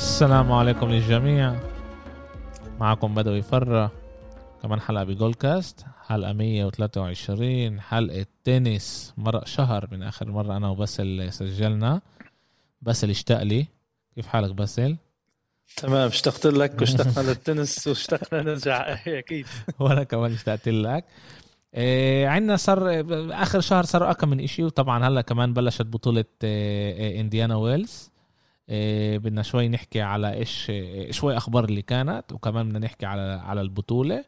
السلام عليكم للجميع. معكم بدوي مرة كمان حلقة ب Goal Cast حلقة 123 حلقة تنس مرق شهر من آخر مرة أنا وباسل سجلنا. باسل اشتاق لي. كيف حالك باسل؟ تمام اشتقت لك واشتقنا للتنس واشتقنا نرجع أكيد. وأنا كمان اشتقت لك. إيه عندنا صار آخر شهر صار اكم من إشي وطبعا هلأ كمان بلشت بطولة إيه إنديانا ويلز. إيه بدنا شوي نحكي على إيش شوي أخبار اللي كانت وكمان بدنا نحكي على على البطولة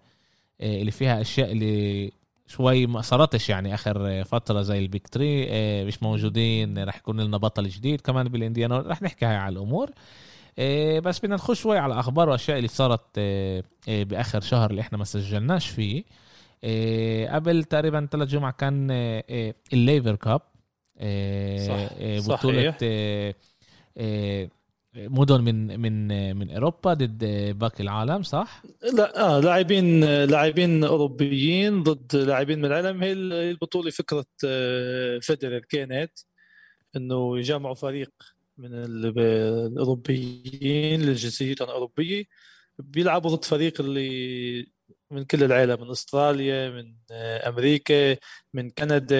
إيه اللي فيها أشياء اللي شوي ما صارتش يعني آخر فترة زي ال Big Three إيه مش موجودين رح يكون لنا بطل جديد كمان بالإنديانا رح نحكي هاي على الأمور إيه بس بدنا نخش شوي على أخبار وأشياء اللي صارت إيه بآخر شهر اللي إحنا ما سجلناش فيه إيه قبل تقريبا ثلاث جمعة كان إيه ال Laver Cup إيه صح، إيه صحيح. إيه مدن من من من أوروبا ضد باقي العالم صح؟ لا آه لاعبين لاعبين أوروبيين ضد لاعبين من العالم هي البطولة فكرة آه، فيدرر كانت إنه يجمعوا فريق من ال- الأوروبيين للجنسيات الأوروبية بيلعبوا ضد فريق اللي من كل العالم من أستراليا من آه، أمريكا من كندا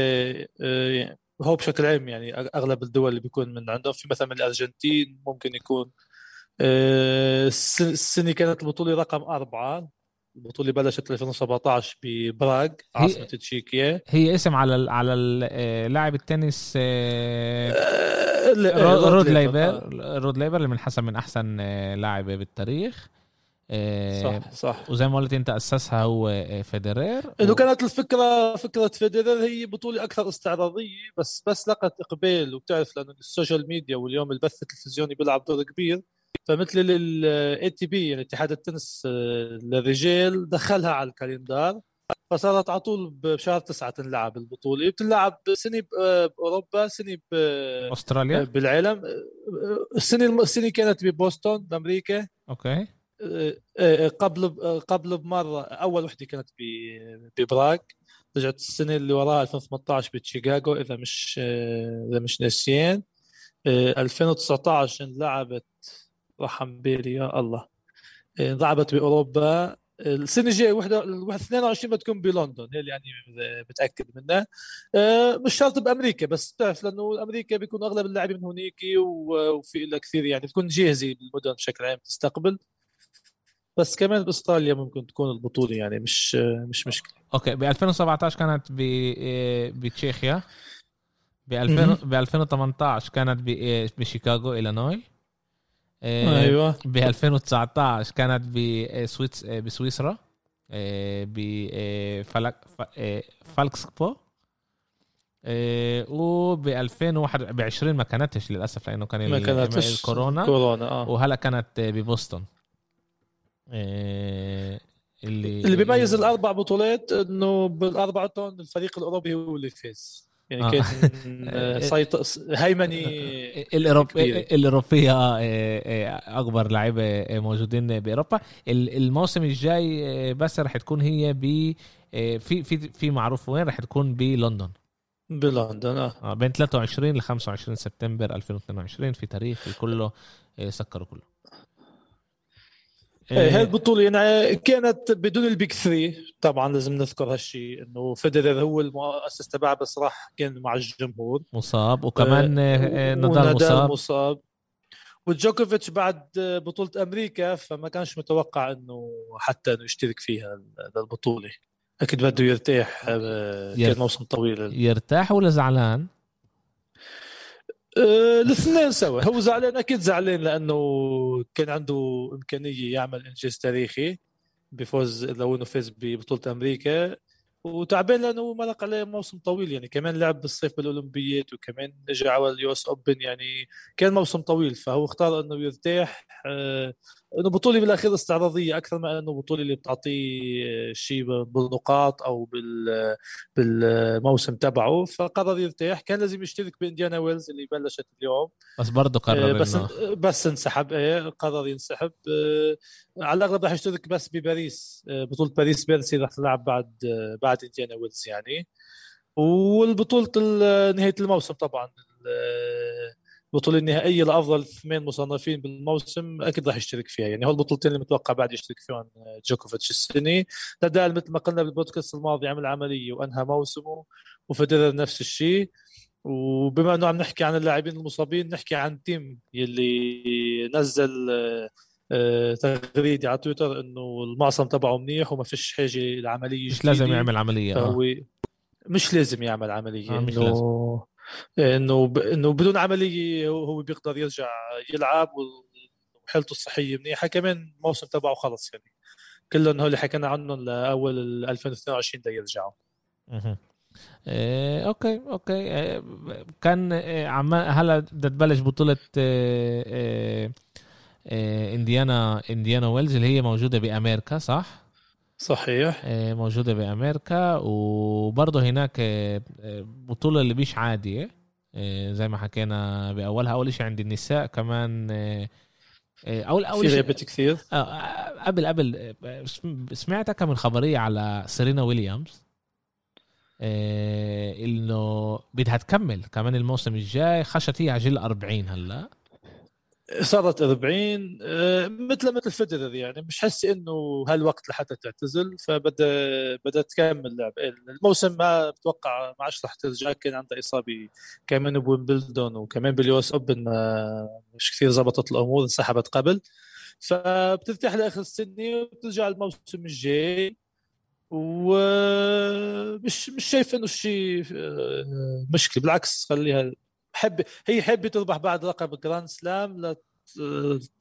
آه، هو بشكل عام يعني أغلب الدول اللي بيكون من عندهم في مثلا من الأرجنتين ممكن يكون آه، الس- السنة كانت البطولة رقم أربعة البطولة بلشت 2017 ببراغ عاصمة تشيكيا هي اسم على ال على ال- آه، لاعب التنس آه، رود. ليفر رود ليفر اللي منحسب من أحسن لاعب بالتاريخ صح صح. وزي ما قلت انت أسسها هو آه، فيدرير إنه كانت الفكرة فكرة فيدرر هي بطولة أكثر استعراضية بس بس لقت إقبال وبتعرف لأنه ال social media واليوم البث التلفزيوني بيلعب دور كبير. فمثل ال ATP يعني اتحاد التنس آه، للرجال دخلها على ال calendar فصارت على طول بشهر تسعة تنلعب البطولة. بتنلعب سنة آه، بأوروبا سنة ب- أستراليا؟ بالعالم آه، السنة السنة كانت ببوسطن بأمريكا. أوكي. آه، آه، قبل آه، قبل بمرة أول وحدة كانت ببراغ رجعت السنة اللي وراها 2018 بتشيكاغو إذا مش آه، إذا مش ناسيين. آه، 2019 انلعبت رحم بالي يا الله. آه، انلعبت بأوروبا. السنة الجاية وحدة الواحد 22 بتكون بلندن هي اللي يعني متأكد منها. آه، مش شرط بأمريكا بس بتعرف لأنه أمريكا بيكون أغلب اللاعبين و- وفي لها كثير يعني بتكون جاهزة المدن بشكل عام تستقبل. بس كمان باستراليا ممكن تكون البطولة يعني مش مش مشكلة. أوكي ب 2017 كانت ب آه، بتشيكيا ب 2000 مهم. ب 2018 كانت ب آه، بشيكاغو إلينوي. آه، أيوه. ب 2019 كانت بسويس آه، بسويسرا آه، ب آه، فلك ف- آه، بالكسبو وب 2021 ما كانتش للأسف لأنه كان ما كانتش. الكورونا. كورونا آه. وهلا كانت ببوسطن. آه، اللي اللي بيميز الأربع بطولات إنه بالاربعتهم الفريق الأوروبي هو اللي فاز. يعني آه. كان آه، سيط... الاوروبيه آه، آه، أكبر لعيبه آه، موجودين بأوروبا. ال- الموسم الجاي آه، بس رح تكون هي ب آه، في في في معروف وين رح تكون بلندن. بلندن آه. آه، بين 23 ل 25 سبتمبر 2022 في تاريخ كله آه، سكروا كله. إيه، هاي آه، البطولة يعني كانت بدون البيك ثري طبعا لازم نذكر هالشيء إنه فيدرر هو المؤسس تبعها بس راح كان مع الجمهور. مصاب وكمان آه، نادال ونادال مصاب. مصاب. وجوكوفيتش بعد بطولة أمريكا فما كانش متوقع إنه حتى إنه يشترك فيها البطولة أكيد بده يرتاح آه، كان موسم طويل. يرتاح ولا زعلان؟ آه، الاثنين سوا هو زعلان أكيد زعلان لأنه كان عنده إمكانية يعمل إنجاز تاريخي بفوز لو إنه فاز ببطولة أمريكا. وتعبان لأنه مرق عليه موسم طويل. يعني كمان لعب بالصيف بالاولمبيات وكمان رجع على ال US Open. يعني كان موسم طويل فهو اختار إنه يرتاح. آه، إنه بطوله بالأخير استعراضية أكثر ما إنه بطوله اللي بتعطيه شيء بالنقاط أو بال بالموسم تبعه. فقرر يرتاح. كان لازم يشترك بإنديانا ويلز اللي بلشت اليوم. بس برضه قرر بس إنه بس انسحب. إيه قرر ينسحب. آه، على الأغلب راح يشترك بس بباريس. آه، بطولة باريس بيرسي راح تلعب بعد بعد إنديانا ويلز يعني. والبطولة ال- نهاية الموسم طبعا. البطوله النهائيه لأفضل ثمن مصنفين بالموسم أكيد راح يشترك فيها. يعني هو البطولتين اللي متوقع بعد يشترك فيهم جوكوفيتش السنة نادال مثل ما قلنا بالبودكاست الماضي عمل عملية وأنهى موسمه وفدرر نفس الشيء. وبما أنه عم نحكي عن اللاعبين المصابين نحكي عن تيم يلي نزل آه، تغريدة على تويتر إنه المعصم تبعه منيح وما فيش حاجة لعملية مش لازم يعمل عملية فهو آه. مش لازم يعمل عملية. آه مش إنه لازم. إنه ب... إنه بدون عمليه هو بيقدر يرجع يلعب وحالته الصحية منيحة كمان الموسم تبعه خلص يعني. كلهم هول حكينا عنهم لأول 2022 ليرجعوا إيه أوكي أوكي. إيه كان إيه عم هلا بدها تبلش بطولة إيه إيه إيه إنديانا إنديانا ويلز اللي هي موجودة بأمريكا صح؟ صحيح. إيه موجودة بأمريكا وبرضه هناك إيه بطولة اللي مش عادية إيه زي ما حكينا بأولها. أول شيء عند النساء كمان اول أول في كثير. آه قبل قبل سمعتك من خبرية على سيرينا ويليامز إنه بدها تكمل كمان الموسم الجاي. خشت هي على جيل 40 هلأ. صارت 40 آه، مثل مثل فيدرر يعني. مش حس إنه هالوقت لحتى تعتزل فبدأ بدها تكمل لعب. الموسم ما بتوقع ما عادش رح ترجع كان عندها إصابة كمان بويمبلدون وكمان بال US Open ما مش كثير زبطت الأمور انسحبت قبل. فبترتاح لآخر السنة وبترجع الموسم الجاي. ومش مش شايف إنه الشيء آه، مشكلة. بالعكس خليها حب هي حابه تربح بعد رقم جراند سلام لا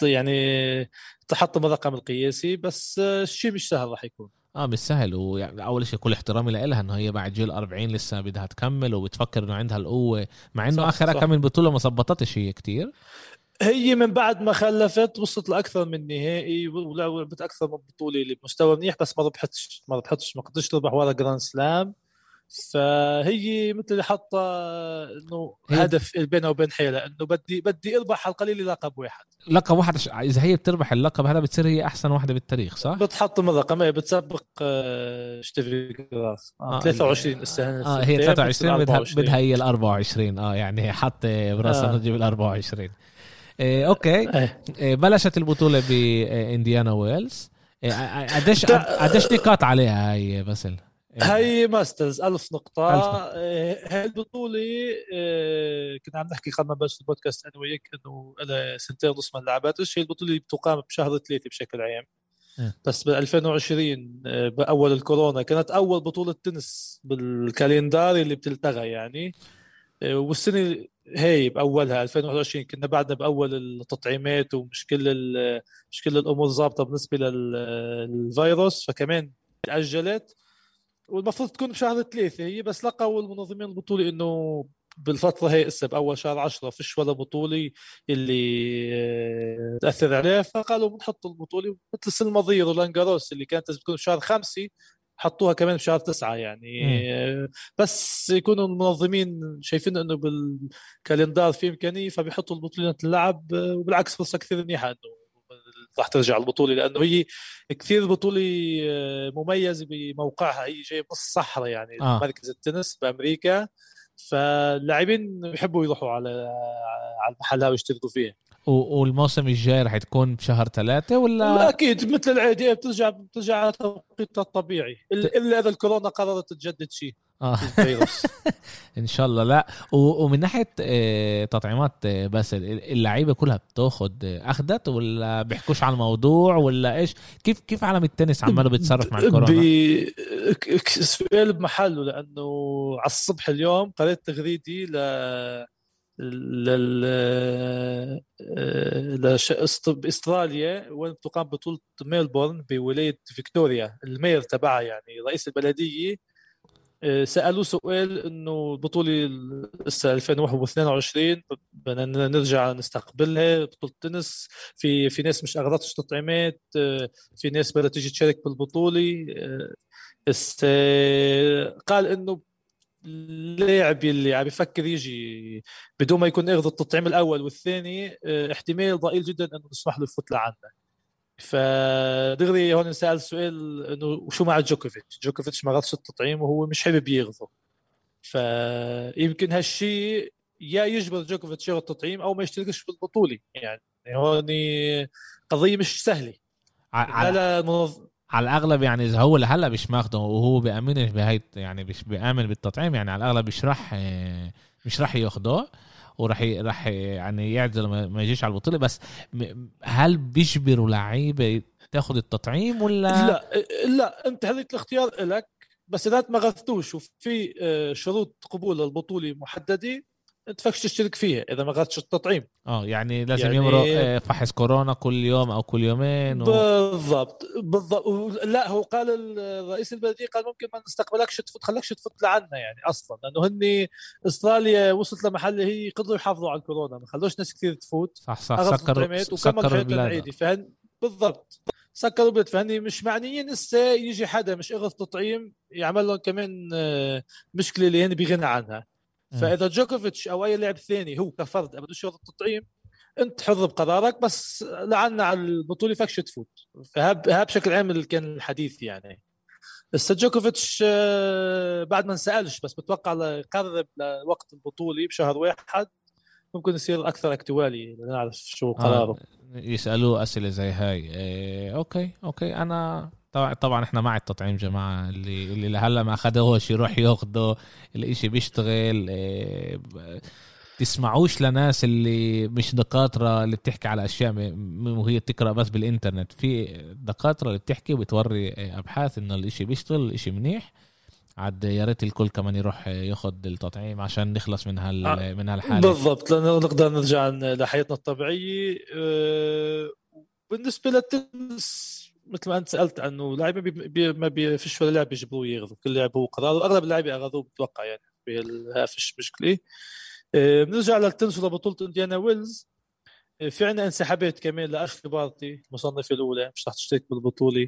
يعني تحطم الرقم القياسي بس الشيء مش سهل راح يكون. آه مش سهل ويعني أول شيء كل احترامي لها إنه هي بعد جيل 40 لسه بدها تكمل وبتفكر إنه عندها القوة مع إنه آخر كم بطولة ما ظبطتش هي كتير. هي من بعد ما خلفت وصلت لأكثر من نهائي ولعبت أكثر من بطولة اللي بمستوى منيح بس ما ربحتش ما ربحتش ما قدرتش تربح ولا جراند سلام فهي مثل حاطة إنه هدف بينها وبين حيلها إنه بدي بدي أربح على القليل لقب واحد. لقب واحد إذا هي بتربح اللقب هذا بتصير هي أحسن واحدة بالتاريخ صح؟ بتحطم الرقم هي بتسبق شتيفي جراف. آه 23 السنة آه هي 23 بدها بدها هي ال 24 آه يعني حط براسها آه. تجيب ال 24 إيه okay. إيه. بلشت البطولة بإنديانا ويلز. إيه قديش قديش نقاط عليها هي باسل؟ هاي ماسترز 1000 نقطة. هاي البطولة آه، كنا عم نحكي قبل ما بلش البودكاست أنا وياك إنه لها سنتين ونص ما لعبتش هي البطولة اللي بتقام بشهر ثلاثة بشكل عام. بس ب 2020 آه، بأول الكورونا كانت أول بطولة تنس بالكالندار اللي بتلتغى يعني. والسنة هي بأولها 2021 كنا بعدنا بأول التطعيمات ومش كل مش كل الأمور ظابطة بالنسبة للفيروس. فكمان تأجلت. والمفروض تكون بشهر ثلاثة هي بس لقوا المنظمين البطولة إنه بالفترة هي هسه بأول شهر عشرة فيش ولا بطولة اللي آه، تأثر عليه فقالوا بنحط البطولة مثل السنة الماضية رولان جاروس اللي كانت تكون بشهر خمسة حطوها كمان بشهر تسعة يعني م. بس يكونوا المنظمين شايفين إنه بالكالندار في إمكانية فبيحطوا البطولة تلعب آه، وبالعكس فرصة كثير منيحه إنه راح ترجع البطولة لأنه هي كثير بطولة آه، مميزة بموقعها. هي جاية بنص الصحراء يعني آه. مركز التنس بأمريكا. فاللاعبين بيحبوا يروحوا على على المحل ويشتركوا فيه والموسم الجاي رح تكون بشهر ثلاثة ولا؟ أكيد مثل العادي بترجع بترجع على توقيتها الطبيعي. إلا إذا الكورونا قررت تجدد شيء. آه. إن شاء الله لا. ومن ناحية آه، تطعيمات آه، بس اللعيبة كلها بتاخذ آه، أخذت ولا بيحكوش على الموضوع ولا إيش؟ كيف كيف عالم التنس عماله بيتصرف مع الكورونا؟ سؤال بمحله لأنه على الصبح اليوم قريت تغريدي ل لل باستراليا وين تقام بطولة ميلبورن بولاية فيكتوريا ال mayor تبعها يعني رئيس البلدية. آه، سألوه سؤال إنه البطوله لسه 2022 بدنا نرجع نستقبلها بطولة تنس في في ناس مش اخذتش تطعيمات آه، في ناس بدها تيجي تشارك بالبطولة. آه، قال إنه اللاعب اللي عم يفكر يجي بدون ما يكون اخذ التطعيم الأول والثاني احتمال ضئيل جدا إنه نسمح له يفوت لعنا فدغري هون انسال سؤال إنه شو مع جوكوفيتش؟ جوكوفيتش ما غطش التطعيم وهو مش حابب يغضه فيمكن هالشيء يا يجبر جوكوفيتش ياخذ تطعيم أو ما يشتركش بالبطوله يعني هون قضية مش سهلة. على, منظ... على الأغلب يعني إذا هو لهلأ مش ماخده وهو بيامنش بهي يعني مش بيآمن بالتطعيم يعني على الأغلب مش راح مش راح يأخده وراح راح يعني يعزل ما يجيش على البطوله بس هل بيجبروا لعيبة تاخذ التطعيم ولا؟ لا لا أنت حريه الاختيار لك بس إذا ما غثتوش وفي آه، شروط قبول للبطولة محددة انت فكش تشترك فيها إذا ما غثتش التطعيم. آه يعني لازم يعني... يمرق آه، فحص كورونا كل يوم أو كل يومين و... بالضبط بالضبط. لا هو قال الرئيس البلديه قال ممكن ما نستقبلكش تفوت خلكش تفوت لعنا يعني أصلا لأنه هن إستراليا وصلت لمحل هي قدروا يحافظوا على الكورونا ما خلوش ناس كثير تفوت. صح صح. سكروا سكروا البلاد. فهن بالضبط. سكروا البلد فهني مش معنيين هسه يجي حدا مش اغث تطعيم يعمل لهم كمان آه، مشكلة اللي هن بيغنى عنها. فإذا جوكوفيتش أو أي لاعب ثاني هو كفرد بدوش ياخذ التطعيم أنت حر بقرارك بس لعنا على البطولة فكش تفوت. فهذا بشكل عام كان الحديث يعني. بس جوكوفيتش آه، بعد ما انسألش بس بتوقع قرب لوقت البطولة بشهر واحد ممكن يصير أكثر actually نعرف شو قراره. آه يسألوه أسئلة زي هاي إيه okay okay أنا طبعا طبعا إحنا مع التطعيم جماعة. اللي اللي لهلا ما اخذوش يروح ياخذه الإشي بيشتغل إيه تسمعوش لناس اللي مش دكاترة اللي بتحكي على أشياء وهي تقرا بس بالإنترنت. في دكاترة اللي بتحكي وبتوري أبحاث إنه الإشي بيشتغل الإشي منيح. عاد يا ريت الكل كمان يروح ياخذ التطعيم عشان نخلص من هال آه، من هالحالة. بالضبط لأنه نقدر نرجع لحياتنا الطبيعية بالنسبة للتنس. مثل ما انت سألت عنه لاعبين بي بي ما فيش ولا لاعب يجبروه ياخذه كل لاعب هو قرار. أغلب اللاعبين اخذوه بتوقع يعني فيش مشكلة. أه بنرجع للتنس ولبطوله إنديانا ويلز. أه في عندنا انسحابات كمان لاشلي بارتي المصنفة الأولى مش رح تشترك بالبطولة.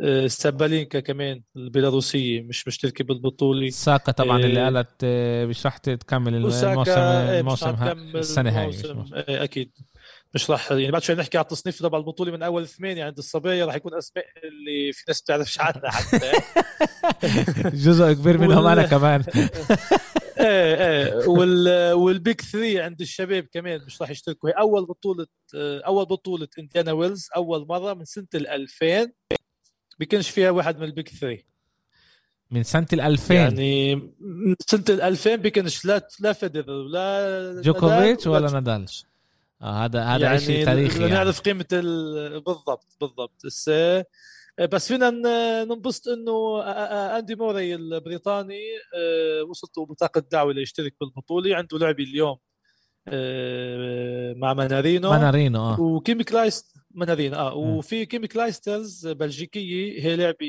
آه، سابالينكا كمان البيلاروسية مش مشتركة بالبطولة. أوساكا طبعا اللي آه، قالت مش رح تكمل الموسم إيه، الموسم السنة هاي إيه، أكيد. مش راح يعني بعد شوي نحكي على التصنيف تبع البطولة من أول ثمانيه عند الصبايا راح يكون أسماء اللي في ناس بتعرفش عنها حتى. جزء كبير منهم أنا كمان. إيه إيه. وال وال Big 3 عند الشباب كمان مش راح يشتركوا. هي أول بطولة أول بطولة إنديانا ويلز أول مرة من سنة ال 2000 بيكونش فيها واحد من ال Big 3 من سنة ال 2000 يعني سنة ال 2000 بيكونش لا لا فيدرر ولا جوكوفيتش ولا نادال آه هذا هذا يعني شيء تاريخي يعني. نعرف قيمة ال... بالضبط بالضبط. بس بس فينا ننبسط إنه أندي موري البريطاني آه، وصلت بطاقه دعوة ليشترك بالبطولة. عنده لعبة اليوم آه، مع مانارينو. مانارينو آه. وكيم كلايست مانارينو آه. وفي كيم كلايسترز بلجيكية. هي لعيبة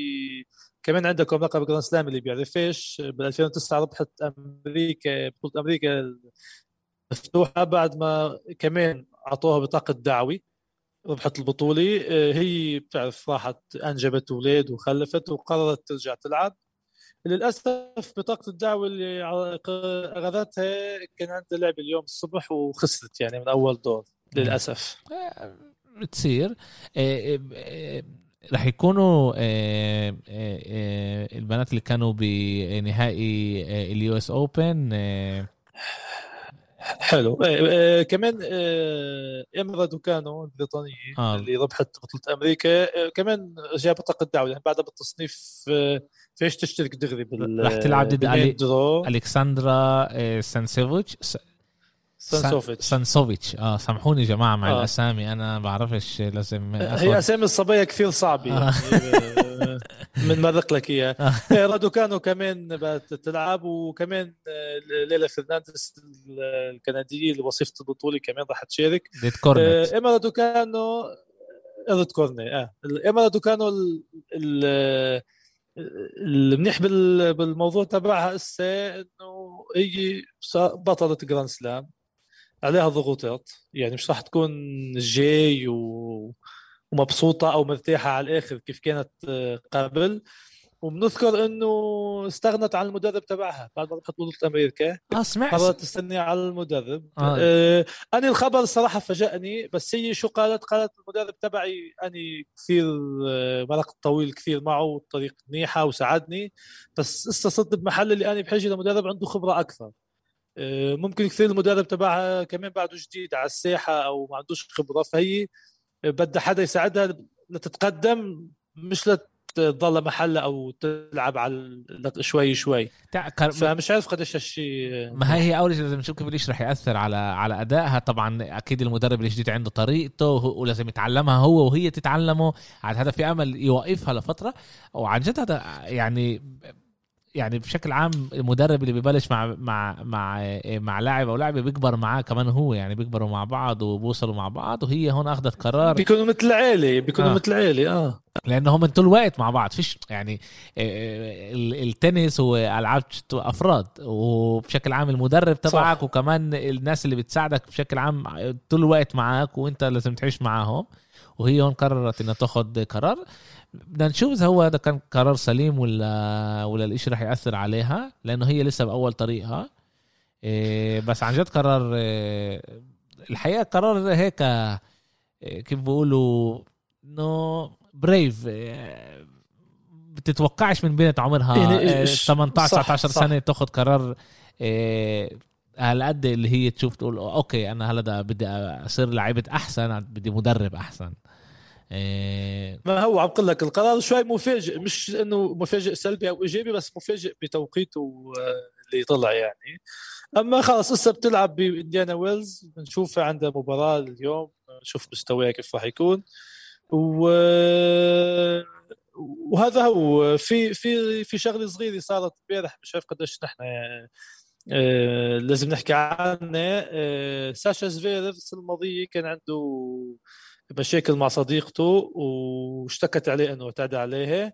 كمان عندها لقب جراند سلام اللي بيعرفش. بال 2009 ربحت أمريكا بطولة أمريكا مفتوحة بعد ما كمان أعطوها بطاقة دعوي ربحت البطولة. آه، هي بتعرف راحت أنجبت أولاد وخلفت وقررت ترجع تلعب. للأسف بطاقة الدعوه اللي أخذتها كان عندها لعب اليوم الصبح وخسرت يعني من أول دور للأسف. بتصير. آه، آه، رح يكونوا البنات اللي كانوا بنهائي اليو إس أوبن حلو إيه كمان إيه إيما رادوكانو البريطانيه آه. اللي ربحت بطولة أمريكا إيه كمان جابت بطاقة دعوة يعني بعدها بالتصنيف إيه فيش تشترك دغري بال رح تلعب ضد. الكسندرا إيه سانسيفوتش سانسوفيتش سانسوفيتش. آه سامحوني يا جماعة مع آه. الأسامي أنا بعرفش لازم أخذ... هي أسامي الصبايا كثير صعبة. آه. يعني من مرق لك إياها. آه. إيه، رادوكانو كمان تلعب وكمان آه، ليلى فرنانديز الكندية اللي وصيفه البطولة كمان راح تشارك. ديت كورنت إيما رادوكانو ريد كورني آه. إيما رادوكانو المنيح بالموضوع تبعها هسه إنه هي بطلة جراند سلام عليها ضغوطات. يعني مش راح تكون جاي و... ومبسوطة أو مرتاحة على الآخر كيف كانت آه، قبل. وبنذكر إنه استغنت عن المدرب تبعها بعد ما ربحت بطوله أمريكا. آه سمعت. قررت تستني على المدرب. آه. آه أنا الخبر الصراحه فاجأني بس هي شو قالت؟ قالت المدرب تبعي أني كثير آه، مرق طويل كثير معه والطريق منيحه وساعدني بس لسه صرت بمحل اللي أنا بحاجة لمدرب عنده خبرة أكثر. ممكن يصير المدرب تبعها كمان بعده جديد على الساحة أو ما عندوش خبرة. فهي بدها حدا يساعدها لتتقدم مش لتضل محلها أو تلعب على شوي شوي. فمش عارف قديش هالشيء ما هي هي أول شيء لازم نشوف كيف ليش رح يأثر على على أدائها. طبعا أكيد المدرب الجديد عنده طريقته ولازم يتعلمها هو وهي تتعلمه. على هذا في أمل يوقفها لفترة. وعن جد هذا يعني يعني بشكل عام المدرب اللي ببلش مع مع مع مع لاعب أو لاعبه بيكبر معاه كمان هو يعني بيكبروا مع بعض وبوصلوا مع بعض وهي هون أخذت قرار. بيكونوا مثل عيله بيكونوا آه. مثل عيله آه. لأنه هم طول الوقت مع بعض فيش يعني التنس هو ألعاب أفراد. وبشكل عام المدرب تبعك صح. وكمان الناس اللي بتساعدك بشكل عام طول الوقت معك وأنت لازم تعيش معاهم. وهي هون قررت إنها تاخذ قرار. بدنا نشوف إذا هو هذا كان قرار سليم ولا ولا الإشي رح يأثر عليها لأنه هي لسه بأول طريقها إيه بس عن جد قرار إيه الحقيقة قرار هيك إيه كيف بيقولوا إنه brave إيه بتتوقعش من بنت عمرها يعني 18 19 سنة تاخذ قرار إيه على قد اللي هي تشوف تقول okay أنا هلا بدي أصير لعيبة أحسن بدي مدرب أحسن. إيه. ما هو عم بقلك القرار شوي مفاجئ مش إنه مفاجئ سلبي أو إيجابي بس مفاجئ بتوقيته آه، اللي طلع يعني. أما خلص لسه بتلعب بإنديانا ويلز بنشوفها عندها مباراة اليوم نشوف مستواها كيف راح يكون. و وهذا هو. في في في شغلة صغيرة صارت امبارح مش عارف قديش نحن آه لازم نحكي عنها. آه ساشا زفيرف الماضيه كان عنده مشاكل مع صديقته واشتكت عليه انه اعتدى عليها.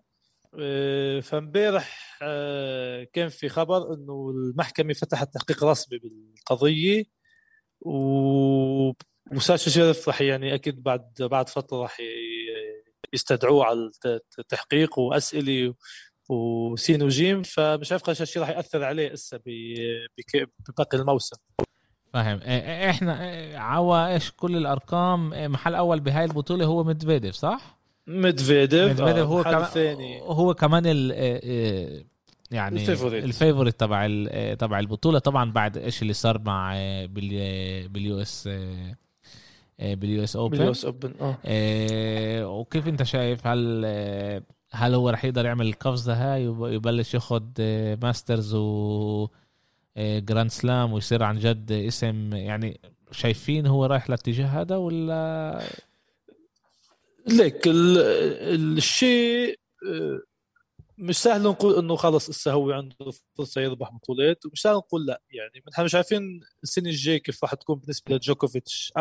آه، فامبارح آه، كان في خبر انه المحكمة فتحت تحقيق رسمي بالقضية و وساشا زفيريف راح يعني أكيد بعد بعد فترة راح يستدعوه على التحقيق وأسئلة وسين وجيم. فمش عارف قديش الشيء راح يأثر عليه هسه بباقي الموسم. فاهم. إحنا عوا إيش كل الأرقام محل أول بهاي البطولة هو مدفيديف صح؟ مدفيديف مدفيديف آه، هو كمان ثاني. هو كمان ال يعني ال favorite. ال favorite تبع تبع البطولة. طبعا بعد إيش اللي صار مع باليو إس بال US Open. بال US Open آه. وكيف أنت شايف؟ هل هل هو رح يقدر يعمل القفزة هاي ويبلش ياخذ Masters و Grand Slam ويصير عن جد اسم يعني شايفين هو رايح للاتجاه هذا ولا؟ ليك الشيء آه، مش سهل نقول إنه خلص هسه هو عنده فرصة يربح بطولات ومش سهل نقول لا يعني. نحن مش عارفين السنة الجاية كيف راح تكون بالنسبة لجوكوفيتش.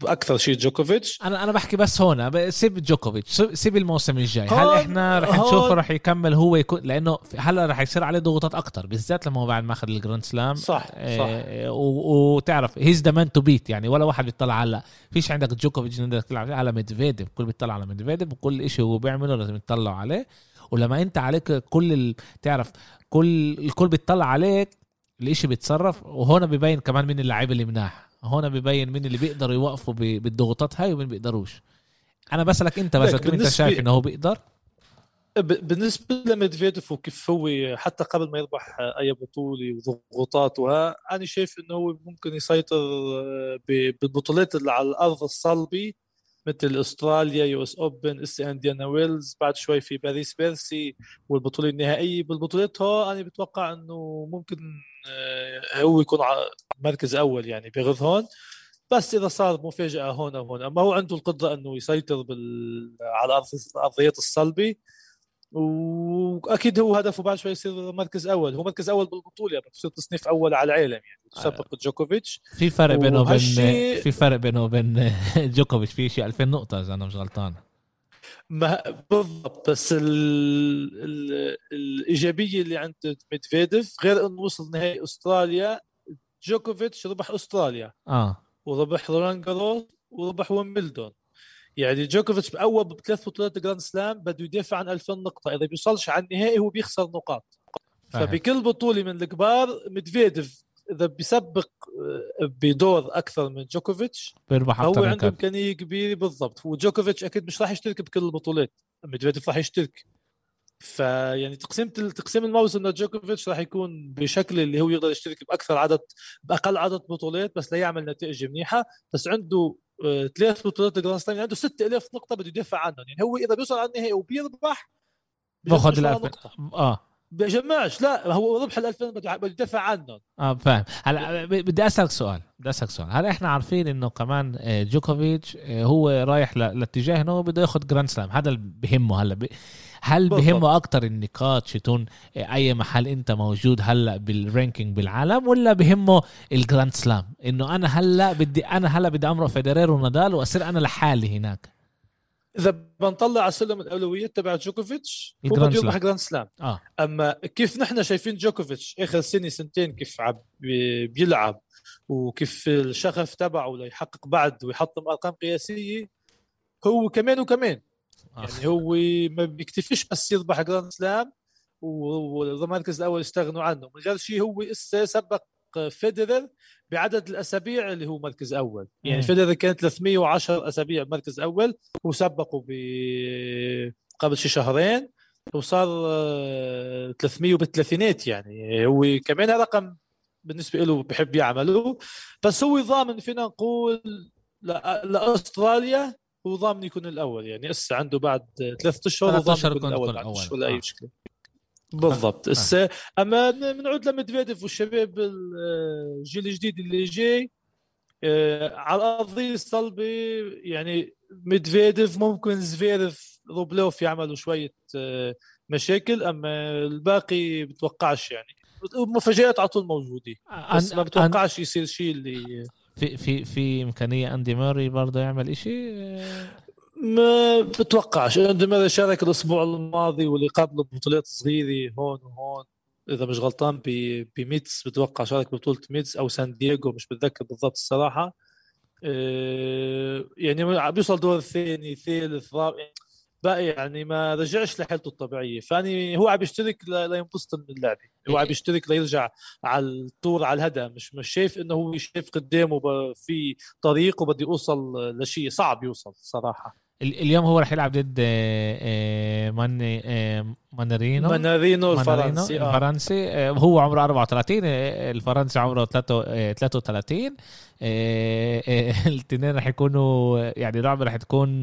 بأكثر شيء جوكوفيتش. أنا أنا بحكي بس هون سيب جوكوفيتش سيب الموسم الجاي. هل إحنا رح نشوفه رح يكمل هو يكون لأنه هلأ رح يصير عليه ضغوطات أكثر بالذات لما هو بعد ما أخذ ال Grand Slam. صح صح. وتعرف he's the man to beat يعني ولا واحد بيطلع هلأ. فيش عندك جوكوفيتش بدك تلعب على ميدفيديف الكل بيطلع على ميدفيديف وكل شيء هو بيعمله لازم يطلعوا عليه. ولما أنت عليك كل ال... تعرف كل الكل بيطلع عليك الإشي بيتصرف. وهون ببين كمان مين اللاعب اللي مناح. هون ببين مين اللي بيقدروا يوقفوا بالضغوطات هاي ومين بيقدروش. أنا بسألك أنت بس كيف أنت شايف إنه هو بيقدر؟ بالنسبة لميدفيديف وكيف هو حتى قبل ما يربح أي بطولة وضغوطات وها أنا شايف إنه هو ممكن يسيطر بالبطولات اللي على الأرض الصلبي مثل أستراليا يو إس أوبن إس إنديانا ويلز بعد شوي في باريس بيرسي والبطولة النهائية. بالبطولات هو أنا بتوقع إنه ممكن آه، هو يكون مركز أول يعني بغض هون. بس إذا صار مفاجأة هون أو هون أما هو عنده القدرة إنه يسيطر بال... على ارضيات الصلبي وأكيد هو هدفه بعد شوي يصير مركز أول. هو مركز أول بالبطولة يعني بتصير تصنيف أول على العالم يعني تسبق آه. جوكوفيتش. في فرق بينه وبين في فرق بينه وبين جوكوفيتش في شيء 2000 نقطة إذا أنا مش غلطان. ما بالضبط بس ال... ال... الإيجابية اللي عند ميدفيديف غير إنه وصل نهائي أستراليا جوكوفيتش ربح أستراليا. آه. وربح رولان وربح ويمبلدون. يعني جوكوفيتش بأول بثلاث بطولات Grand Slam بده يدافع عن 2000 نقطة. إذا بيوصلش على النهائي هو بيخسر نقاط. فبكل بطولة من الكبار ميدفيديف إذا بيسبق آه، بدور أكثر من جوكوفيتش بيربح هو عنده إمكانية كبيرة بالضبط. وجوكوفيتش أكيد مش راح يشترك بكل البطولات. ميدفيديف راح يشترك. فيعني تقسيم تقسيم الموسم لجوكوفيتش راح يكون بشكل اللي هو يقدر يشترك بأكثر عدد بأقل عدد بطولات بس ليعمل نتائج منيحة. بس عنده آه، ثلاث بطولات Grand Slam. يعني عنده 6000 نقطة بده يدافع عنهم. يعني هو إذا بيوصل على النهائي وبيربح باخذ ال آه. بيجمعش لا هو ربح ال 2000 بده يدافع عنهم آه فاهم. هلا بدي أسألك سؤال بدي أسألك سؤال. هلا إحنا عارفين إنه كمان آه، جوكوفيتش آه، هو رايح لاتجاه إنه بده ياخذ Grand Slam هذا اللي بهمه هلا. هل بهمه أكتر النقاط شو إنت أي محل أنت موجود هلا بال ranking بالعالم ولا بهمه ال Grand Slam إنه أنا هلا بدي أنا هلا بدي أمرق فيدرير ونادال وأصير أنا لحالي هناك؟ إذا بنطلع على سلم الاولويات تبع جوكوفيتش هو بده يربح Grand Slam آه. أما كيف نحن شايفين جوكوفيتش آخر سنة سنتين كيف عم بيلعب وكيف الشغف تبعه ليحقق بعد ويحطم أرقام قياسية هو كمان وكمان آه. يعني هو ما بيكتفيش بس يربح Grand Slam والمركز الأول يستغنوا عنه من غير شيء هو إسا سبق فيدرر بعدد الأسابيع اللي هو مركز أول يعني. فيدرر كان 310 أسابيع مركز أول وسبقوا ب قبل شي شهرين وصار 300 بالثلاثينات يعني هو كمان رقم بالنسبة له بحب يعمله بس هو ضامن فينا نقول لأستراليا هو ضامن يكون الأول يعني هسه عنده بعد ثلاث أشهر ضامن يكون الأول, الأول. ولا أي آه. مشكلة بالضبط. هسه أما بنعود لمدفيديف والشباب الجيل الجديد اللي جاي آه، على الأرضية الصلبة يعني ميدفيديف ممكن زفيرف روبلوف يعملوا شوية آه، مشاكل أما الباقي بتوقعش يعني. مفاجات على طول موجودة. بس ما بتوقعش يصير شيء اللي في في في إمكانية أندي ماري برضه يعمل شيء ما بتوقعش. اندي ماري شارك الأسبوع الماضي واللي قبله ببطولات صغيره هون وهون إذا مش غلطان بميتس بتوقع شارك ببطوله ميتس أو سان دييغو مش بتذكر بالضبط الصراحة. آه، يعني بيوصل دور الثاني ثالث رابع. بقى يعني ما رجعش لحالته الطبيعية. يعني هو عم يشترك لينبسط من اللعبه هو عم يشترك ليرجع على الطور على الهدى. مش مش شايف إنه هو شايف قدامه في طريق وبده يوصل لشيء صعب يوصل صراحة. اليوم هو رح يلعب ضد آه، آه، ماني آه، مانارينو. مانارينو الفرنسي الفرنسي. هو عمره 34 الفرنسي عمره 33 الاثنين رح يكونوا يعني لعبه رح تكون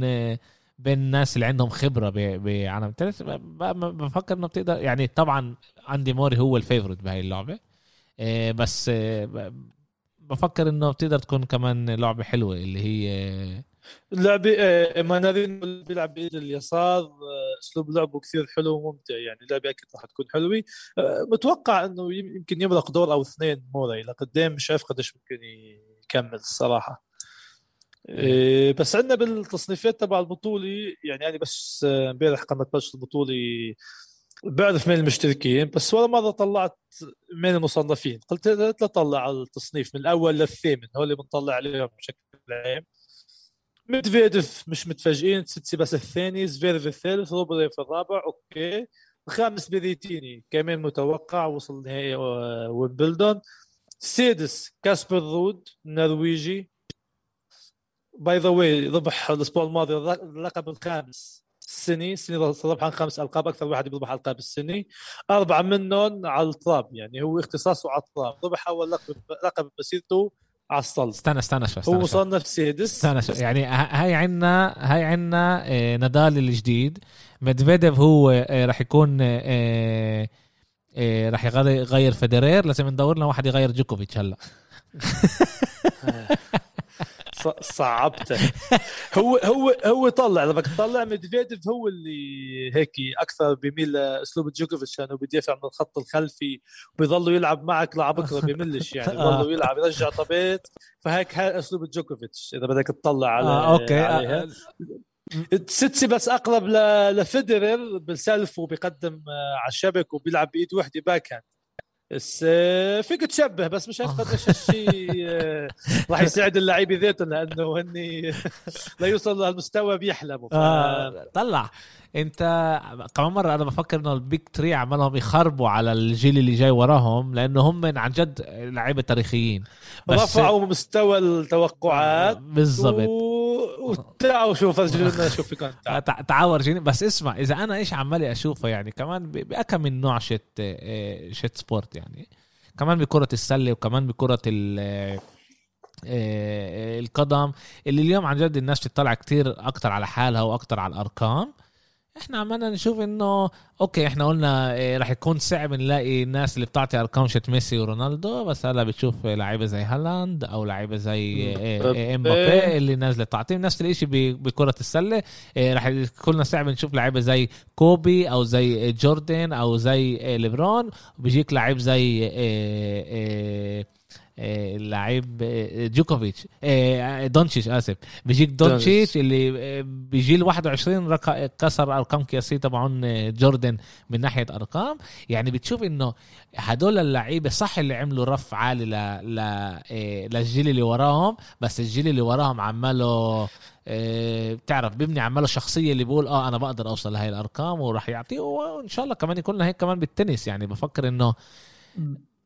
بين الناس اللي عندهم خبرة بعالم التنس بفكر إنه بتقدر يعني طبعا أندي موري هو ال favorite بهاي اللعبة. بس بفكر إنه بتقدر تكون كمان لعبة حلوة اللي هي اللعبة آه، مانارينو بيلعب بإيد اليسار آه، أسلوب لعبه كثير حلو وممتع يعني اللعبة أكيد راح تكون حلوة. آه، متوقع إنه يمكن يمرق دور أو اثنين موراي لقدام مش عارف قديش ممكن يكمل الصراحة. بس عندنا بالتصنيفات تبع البطولة يعني أنا بس امبارح قبل ما تبلش البطولة بعرف مين المشتركين بس ولا مرة طلعت مين المصنفين. قلت لا طلع التصنيف من الأول للثامن هو اللي بنطلع عليهم بشكل عام. ميدفيديف مش متفاجئين تسيتسيباس الثاني زفيرف الثالث روبليف الرابع أوكي. الخامس بيريتيني كمان متوقع وصل نهائي ويمبلدون. سادس كاسبر رود النرويجي by the way ربح الأسبوع الماضي اللقب الخامس السني السني ربح خمس ألقاب أكثر واحد بيربح القاب السني أربعة منهم على التراب يعني هو اختصاصه على التراب. ربح أول لقب لقب مسيرته على الصلب استنى استنى شوي. هو مصنف سادس استنى شوي. يعني هاي عندنا هاي عندنا آه، نادال الجديد. ميدفيديف هو آه، راح يكون آه، راح يغير فيدرير لازم ندور لنا واحد يغير جوكوفيتش هلا. صعبته. هو هو هو طلع لما تطلع ميدفيديف هو اللي هيك أكثر بيميل لأسلوب جوكوفيتش لأنه بيدافع من الخط الخلفي وبيضلوا يلعب معك لعب كرة بيملش يعني بيضلوا يلعب يرجع طبيت فهيك هاي أسلوب جوكوفيتش إذا بدك تطلع على آه أوكي. عليها. تسيتسيباس أقرب لفيدرر بال serve وبيقدم آه، على الشبك وبيلعب بإيد وحدة backhand. بس آه، فيك تشبه بس مش عارف قديش الشيء آه، راح يساعد اللعيبه ذاتهم لأنه هني لا يوصل للمستوى بيحلموا ف... آه طلع. أنت كمان مرة أنا بفكر إنه ال big three عملهم يخربوا على الجيل اللي جاي وراهم لأنه هم عن جد لعيبة تاريخيين. بس رفعوا مستوى التوقعات. بالضبط. تعالوا شوف شوف تعور جيني بس اسمع إذا أنا إيش عمالي أشوفه يعني كمان باكم من نوع شت شت sport يعني. كمان بكرة السلة وكمان بكرة ال آه، آه، القدم اللي اليوم عن جد الناس تطلع كتير أكتر على حالها وأكتر على الأرقام. إحنا عمالنا نشوف انه okay إحنا قلنا إيه رح يكون صعب نلاقي الناس اللي بتعطي أرقام شت ميسي ورونالدو بس هلا بتشوف لعيبة زي هالاند أو لعيبة زي إيه، إيه، إمبابي اللي نازلة تعطيهم نفس الإشي ب- بكرة السلة إيه رح يكون لنا صعب نشوف لعيبة زي كوبي أو زي جوردن أو زي إيه، ليبرون. وبيجيك لعيب زي إيه، اللعيب إيه، جوكوفيتش. إيه، دونتشيتش آسف. بيجيك دونتشيتش اللي إيه، بيجي ل 21 رق- كسر أرقام قياسية تبعون إيه، جوردن من ناحية أرقام. يعني بتشوف إنه هدول اللعيبة صح اللي عملوا رف عالي ل... ل... للجيل اللي وراهم بس الجيل اللي وراهم عماله بتعرف بيبني عماله شخصية اللي بيقول آه أنا بقدر أوصل لهي الأرقام وراح يعطيه وإن شاء الله كمان يكون هيك كمان بالتنس. يعني بفكر إنه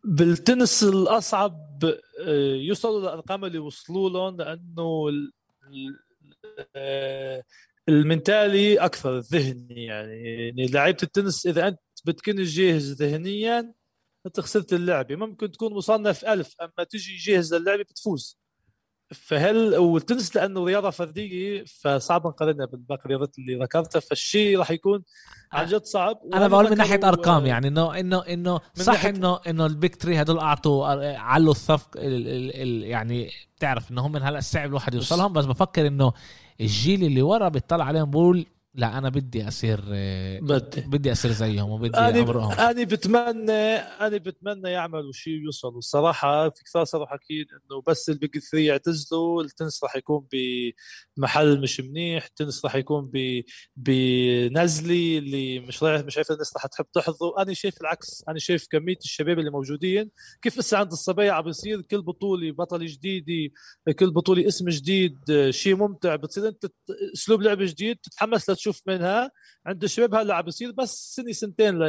بالتنس الأصعب آه، يوصلوا للأرقام اللي وصلوا لهم لأنه آه، المنتالي أكثر الذهني يعني. يعني لعيبة التنس إذا أنت بتكون جاهز ذهنيا أنت خسرت اللعبة. ممكن تكون مصنف ألف أما تجي جاهز للعبة بتفوز. فهلا والتنس لأنه رياضة فردية فصعب نقارنها بالباقي الرياضات اللي ذكرتها فالشيء راح يكون عن جد صعب. أنا بقول من ناحية أرقام يعني انه انه إنه صح انه إنه ال big three هدول أعطوا علوا السقف ال ال ال يعني بتعرف إنه هم من هلأ صعب الواحد يوصلهم بس بفكر إنه الجيل اللي ورا بيطلع عليهم بقول لا أنا بدي اصير بدي. بدي اصير زيهم وبدي أنا امرقهم أنا بتمنى أنا بتمنى يعملوا شيء ويوصلوا. الصراحة في كثار صاروا حاكيين إنه بس ال big 3 يعتزلوا التنس راح يكون بمحل مش منيح التنس راح يكون ب بنزلي اللي مش رايح مش عارف الناس راح تحب تحضره أنا شايف العكس. أنا شايف كمية الشباب اللي موجودين كيف هسه عند الصبايا عم بيصير كل بطولة بطل جديد كل بطولة اسم جديد شيء ممتع. بتصير أنت أسلوب لعب جديد تتحمس لتشوف منها. عند الشباب هلا عم بيصير بس سنة سنتين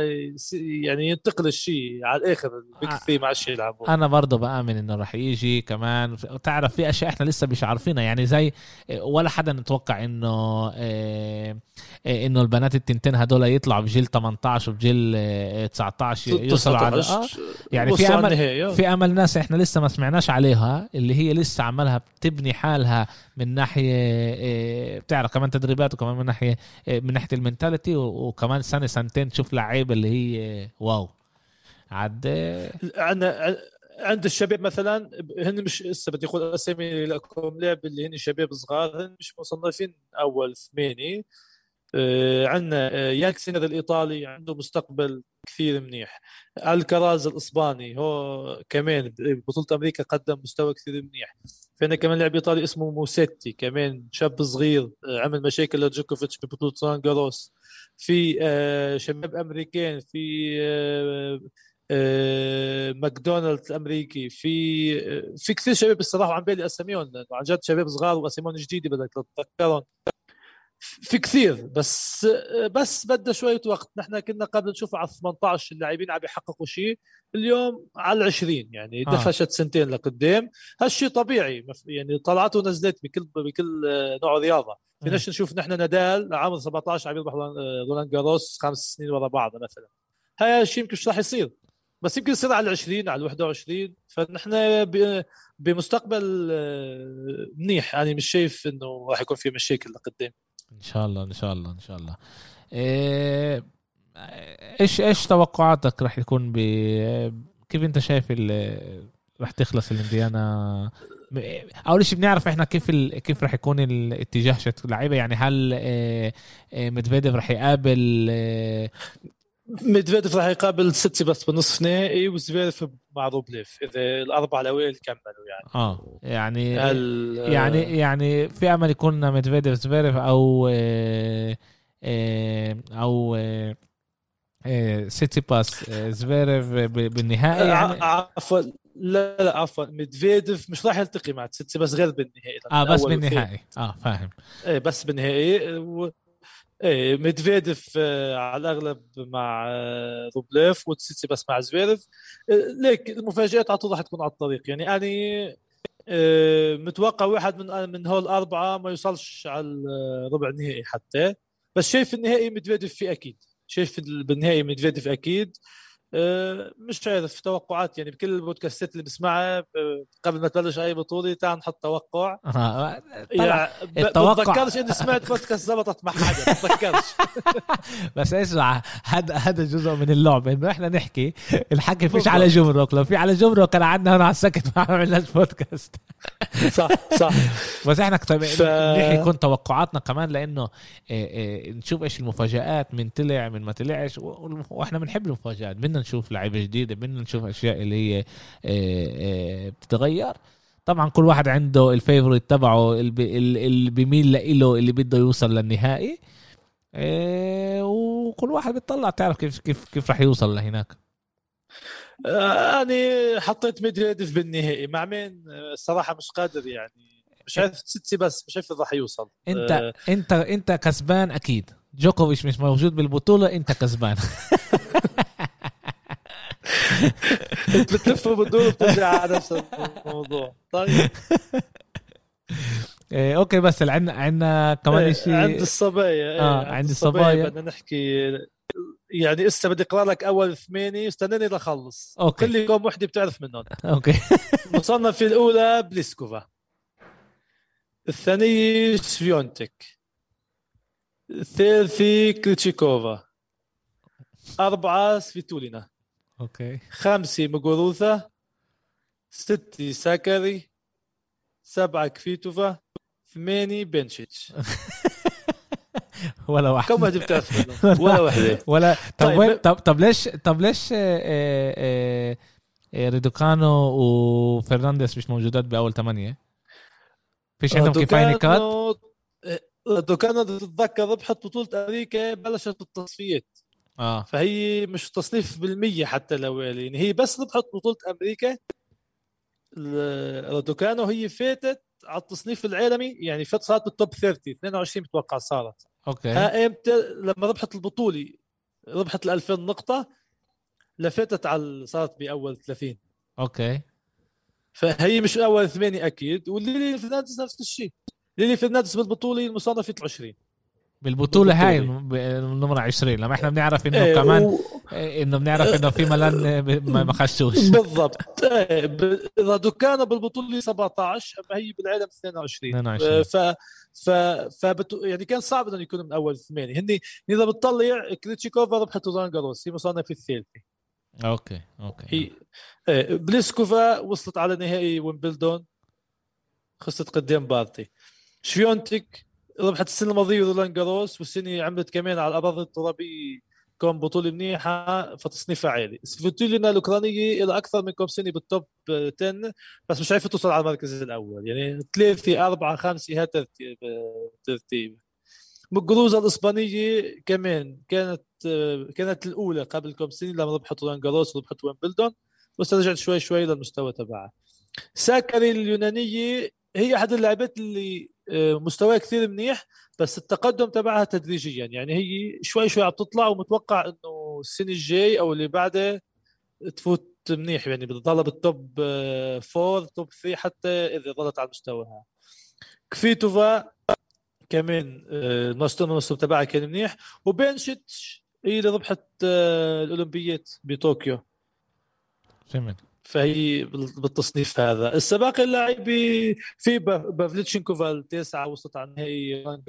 يعني ينتقل الشيء على الآخر آه. 3 ما عادش يلعبوا أنا برضه بآمن إنه رح يجي كمان. تعرف في أشياء إحنا لسه مش عارفينها يعني زي ولا حدا نتوقع إنه آه، آه، إنه البنات التنتين هدول يطلعوا بجيل 18 وبجيل آه، 19 يوصلوا على آه. يعني في النهاية. في أمل ناس إحنا لسه ما سمعناش عليها اللي هي لسه عمالها بتبني حالها من ناحية آه، بتعرف كمان تدريبات وكمان من ناحية آه، من ناحية المنتاليتي وكمان سنة سنتين تشوف لعيبة اللي هي واو. عاد آه، عندنا عند الشباب مثلا هن مش هسه بدي أقول أسامي لكم لعب اللي هن شباب صغار هن مش مصنفين أول ثمانية. آه، عندنا آه، يانك سينر الإيطالي عنده مستقبل كثير منيح. الكراز الإسباني هو كمان ببطوله أمريكا قدم مستوى كثير منيح. فينا كمان لاعب إيطالي اسمه موسيتي كمان شاب صغير آه، عمل مشاكل لجوكوفيتش ببطوله ران جاروس في آه، شباب أمريكان في آه، ماكدونالدز الأمريكي في في كثير شباب الصراحة عم بالي أساميهم عن جد شباب صغار وأساميهم جديدة بدك تتذكرهم. في كثير بس بس بدها شوية وقت. نحن كنا قبل نشوف على 18 اللاعبين عم يحققوا شيء اليوم على ال 20 يعني آه. دفشت سنتين لقدام. هالشيء طبيعي يعني طلعت ونزلت بكل بكل آه، نوع رياضة. مم. فيناش نشوف نحن نادال عمر 17 عم يربح رولان- آه، جاروس خمس سنين ورا بعض مثلا. هاي الشيء يمكن مش راح يصير. بس يمكن يصير على ال 20 على ال 21 فنحن بمستقبل آه، منيح. أنا مش شايف إنه راح يكون في مشاكل لقدام. إن شاء الله إن شاء الله إن شاء الله. إيه، إيش إيش توقعاتك راح يكون ب كيف أنت شايف راح تخلص الإنديانا؟ أول شيء بنعرف إحنا كيف ال... كيف راح يكون الاتجاه شت اللعيبه يعني هل إيه، إيه، ميدفيديف راح يقابل ميدفيديف راح يقابل تسيتسيباس بالنصف نهائي وزفيرف مع روبليف إذا الأربعة الأوائل كملوا يعني. آه يعني ال- يعني يعني في أمل يكون ميدفيديف زفيرف أو إيه، إيه، أو إيه، تسيتسيباس زفيرف بالنهائي يعني؟ عفوا. لا لا عفوا. ميدفيديف مش راح يلتقي مع تسيتسيباس غير بالنهائي. آه بس. بالنهائي. آه فاهم. إيه بس بالنهائي. و... إيه ميدفيديف آه، على الأغلب مع آه، روبليف وتسيتسيباس مع زفيرف آه، like المفاجآت على طول راح تكون على الطريق. يعني أنا آه، متوقع واحد من من هول الاربعه ما يوصلش على الربع النهائي حتى. بس شايف النهائي مدفيديف فيه أكيد. شايف بالنهائي مدفيديف أكيد. آه، مش عارف توقعات يعني بكل البودكاستات اللي بسمعها آه، قبل ما تبلش أي بطولة تعال نحط توقع. آه، يعني التوقع- بتذكرش إني سمعت بودكاست زبطت مع حدا بتذكرش. بس اسمع هذا هذا جزء من اللعبة. إنه إحنا نحكي الحكي فيش. على جمرك. لو في على جمرك كان قعدنا هنا على السكت ما عملناش بودكاست. صح صح. بس إحنا كتب ف- نحكي يكون توقعاتنا كمان لأنه إيه إيه نشوف إيش المفاجآت من طلع من ما طلعش وإحنا بنحب المفاجآت بدنا نشوف لعيبة جديدة بدنا نشوف أشياء اللي هي إيه إيه بتتغير. طبعا كل واحد عنده ال favorite تبعه اللي بي- اللي بيميل له اللي بده يوصل للنهائي. إيه وكل واحد بيطلع تعرف كيف كيف كيف راح يوصل لهناك. آه، أنا حطيت ميدفيديف بالنهائي مع مين؟ آه، الصراحه مش قادر يعني. مش عارف تسيتسيباس مش عارف راح يوصل. أنت آه، أنت أنت كسبان أكيد. جوكوفيتش مش موجود بالبطولة أنت كسبان. بتلف وبتدور بترجع على نفس الموضوع. طيب. إيه okay بس عندنا عندنا كمان إيه، شيء عند الصبايا. إيه، آه، عند الصبايا. بدنا نحكي. يعني لسه بدي أقرأ لك أول ثمانيه استناني لخلص okay. كل يوم وحدة بتعرف منهم. okay. المصنف الأولى بليسكوفا. الثانية شفيونتيك. الثالثه كرايتشيكوفا أربعة سفيتولينا. okay خمسة موغوروثا ستة ساكري سبعة كفيتوفا ثمانية بنشيتش. ولا واحد. كم واحدة بتعرف؟ ولا واحدة. ولا طب طيب. وين طب طب ليش طب ليش آه، آه، آه، رادوكانو وفرنانديز مش موجودات بأول ثمانية؟ فيش عندهم كفايه نقاط؟ رادوكانو رادوكانو إذا تتذكر ربحت بطولة أمريكا بلشت بالتصفيات آه. فهي مش تصنيف بالمية حتى الأولي يعني هي بس ربحت بطولة أمريكا. رادوكانو هي فاتت على التصنيف العالمي يعني فات صارت بال top 30 22 بتوقع صارت. okay. ها إمتى؟ لما ربحت البطولة ربحت ال 2000 نقطة لفاتت على صارت بأول 30 okay. فهي مش أول ثمانية أكيد وليلى فرنانديز نفس الشيء. ليلي فرنانديز بالبطولة المصنفة 20 بالبطولة هاي بالبطولة. النمرة 20 لما إحنا بنعرف إنه إيه، كمان و- إيه، إنه بنعرف إنه في ملان ب- ما خشوش. بالضبط. إيه، ب- رادوكانو بالبطولة 17 أما هي بالعالم 22 22. ف ف فبت... يعني كان صعب إنه يكونوا من أول ثمانيه هني إذا بتطلع كريتشيكوفا ربحت رولان جاروس هي مصنفة الثالثة. okay okay. هي إيه، بليسكوفا وصلت على نهائي ويمبلدون خسرت قدام بارتي شفيونتك ربحت السنة الماضيه رولان جاروس والسنة عملت كمان على الأراضي الترابية كون بطولة منيحة فتصنيفها عالي. سفيتولينا الأوكرانية إلى أكثر من كم سنه بال top 10 بس مش عارفه توصل على المركز الأول. يعني ثلاثة أربعة خمسة هي ترتيب ترتيب. موغوروزا الإسبانية كمان كانت كانت الأولى قبل كم سنة لما ربحت رولان جاروس وربحت ويمبلدون بس رجعت شوي شوي للمستوى تبعها. ساكري اليونانية هي أحد اللاعبات اللي مستواها كثير منيح بس التقدم تبعها تدريجيا. يعني هي شوي شوي عم تطلع ومتوقع إنه السنة الجاي أو اللي بعدها تفوت منيح. يعني بتضلها بال top آه، four top three حتى إذا ظلت على مستواها. كفيتوفا كمان آه، المستوى تبعها كان منيح. وبنشيتش هي اللي ربحت آه، الأولمبيات بطوكيو. فهمت فهي بال- بالتصنيف هذا. السباق اللاعبي في با- بافليتشنكوفا التاسعه وصلت على نهائي ران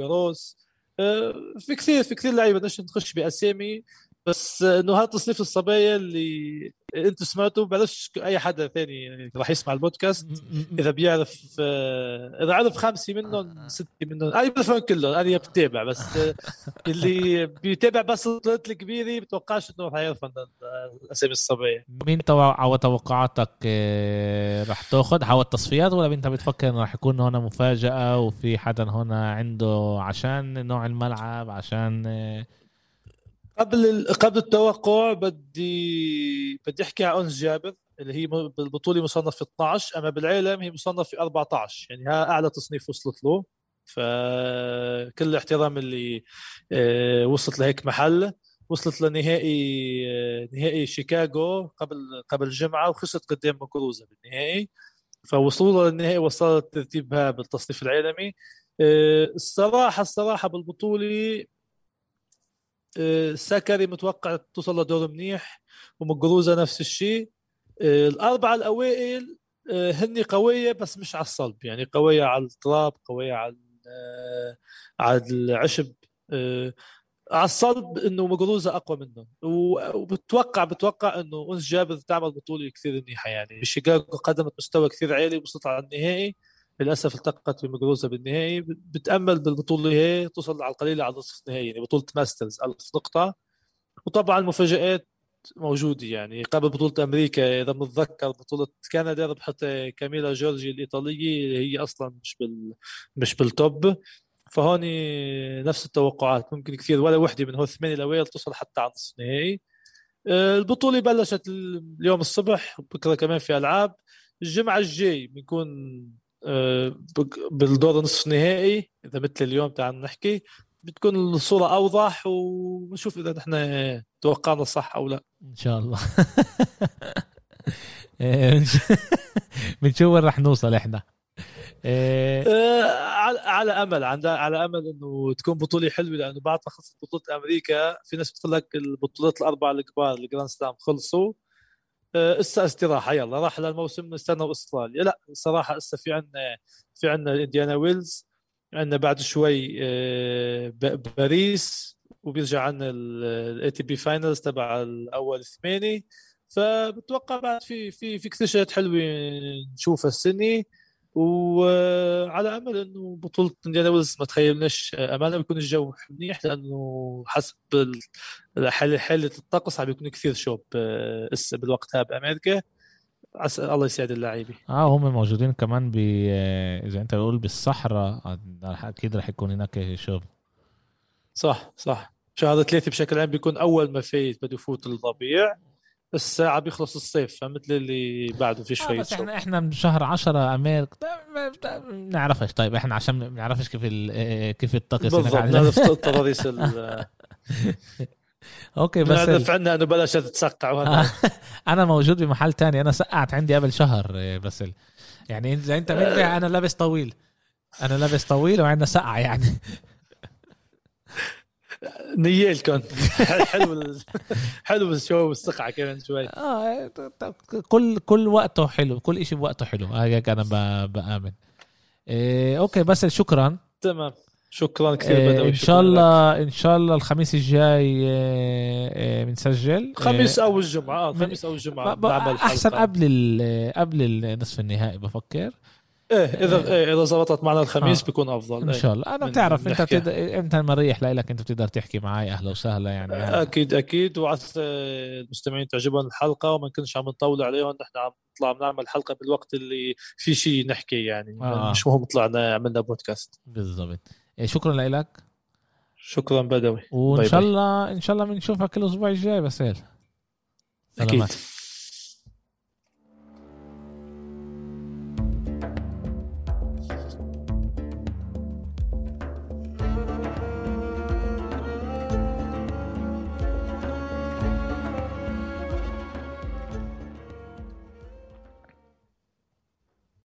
آه، في كثير في كثير لعيبة نخش بأسامي. بس آه، إنه هذا تصنيف الصبايا اللي أنتم سمعتوا بعرفش أي حدا ثاني يعني راح يسمع البودكاست. إذا بيعرف آه، إذا عرف خمسة منهم ستة منهم أنا بعرفهم كلهم أنا بتابع بس آه، اللي بيتابع بس البطولات الكبيرة بتوقعش إنه رح يعرف عن الأسامي الصبايا. مين توع... أو توقعاتك آه، رح تاخذ حول التصفيات؟ ولا أنت بتفكر إنه رح يكون هنا مفاجأة وفي حدا هنا عنده عشان نوع الملعب عشان آه، قبل قبل التوقع بدي بدي أحكي عن أنس جابر اللي هي بالبطوله مصنف 12 أما بالعالم هي مصنف 14 يعني ها أعلى تصنيف وصلت له. فكل الاحترام اللي آه، وصلت لهيك محل. وصلت لنهائي آه، نهائي شيكاغو قبل قبل جمعة وخسرت قدام مكروزا بالنهائي. فوصولها للنهائي وصلت ترتيبها بالتصنيف العالمي. آه، الصراحه الصراحة بالبطولة سكري متوقع توصل لدور منيح ومقروزه نفس الشيء. آه، الأربعة الأوائل هني قوية بس مش على الصلب يعني قوية على التراب قوية على على العشب. على الصلب إنه مقروزه أقوى منهم وبتوقع بتوقع إنه أنس جابر تعمل بطولة كثير منيحة يعني بشيكاغو قدمت مستوى كثير عالي وصلت على النهائي. للأسف التقت بمقروزه بالنهائي بتأمل بالبطولة هي توصل على القليلة على نصف النهائي يعني بطولة ماسترز 1000 نقطة. وطبعا المفاجات موجودة يعني قبل بطولة أمريكا إذا بنتذكر بطولة كندا ربحت كاميلا جورجي الإيطالية هي أصلا مش بال مش بالتوب. فهون نفس التوقعات ممكن كثير ولا وحدة من هول الثمانية الاوائل توصل حتى على نصف النهائي. آه، البطولة بلشت اليوم الصبح بكره كمان في ألعاب. الجمعة الجاي بنكون بالدور نصف النهائي إذا مثل اليوم تعال نحكي بتكون الصورة أوضح ونشوف إذا نحن توقعنا صح أو لا. إن شاء الله. إيه، بنشوف وين رح نوصل إحنا؟ إيه. آه على أمل على أمل إنه تكون بطولة حلوة لأنه بعد ما خلصت بطولة أمريكا في ناس بتقول لك البطولات الأربعة الكبار ال Grand Slam خلصوا. آه إسا استراحة. يلا راح للموسم نستنى استراليا لا صراحة إسا في عندنا في عندنا إنديان ويلز عندنا بعد شوي آه باريس وبيرجع عندنا ال ATP Finals تبع الأول ثمانيه فبتوقع بعد في في في كثير شغلات حلوة نشوفها السنة. وعلى أمل إنه بطولة انديانا ويلز ما تخيلناش امانه بيكون الجو منيح لأنه حسب حاله حاله الطقس عم بيكون كثير شوب هسه بالوقت هذا بأمريكا. عسى الله يسعد اللاعبين. آه هم موجودين كمان ب إذا أنت بقول بالصحراء أكيد رح يكون هناك شوب. صح صح. شهر ثلاثة بشكل عام بيكون أول ما فايت بده يفوت الربيع الساعة بيخلص الصيف فمثل اللي بعده في شوية آه بس إحنا إحنا من شهر 10 أمريكا ما بنعرفش طيب إحنا عشان ما بنعرفش كيف كيف الطقس بالضبط نعرف التضاريس أوكي بس نعرف عنا إنه بلشت تسقع أنا موجود بمحل تاني أنا سقعت عندي قبل شهر آه، بس يعني اذا إنت متبع أنا لابس طويل أنا لابس طويل وعندنا سقعة يعني. نيلكم حلو حلو الشوب والسقعة كمان شوي. آه كل كل وقته حلو كل شيء بوقته حلو. هيك أنا بآمن. إيه okay بس شكرا. تمام. شكرا كثير إيه إن شاء الله إن شاء الله الخميس الجاي بنسجل إيه إيه خميس أو الجمعة. خميس أو الجمعة أحسن قبل قبل النصف النهائي بفكر. إيه اذا إيه. إذا زبطت معنا الخميس آه. بيكون أفضل. إن شاء الله. أنا بتعرف أنت بتد... أنت مريح لك أنت بتقدر تحكي معي أهلا وسهلا يعني. أكيد أكيد. وعسى المستمعين تعجبهم الحلقة وما نكونش عم نطول عليهم نحن عم نطلع بنعمل حلقة بالوقت اللي في شيء نحكي يعني. آه. مش مهم طلعنا عملنا بودكاست. بالضبط. إيه، شكرا لك شكرا بدوي. وإن شاء الله إن شاء الله بنشوفك الأسبوع الجاي بس أكيد.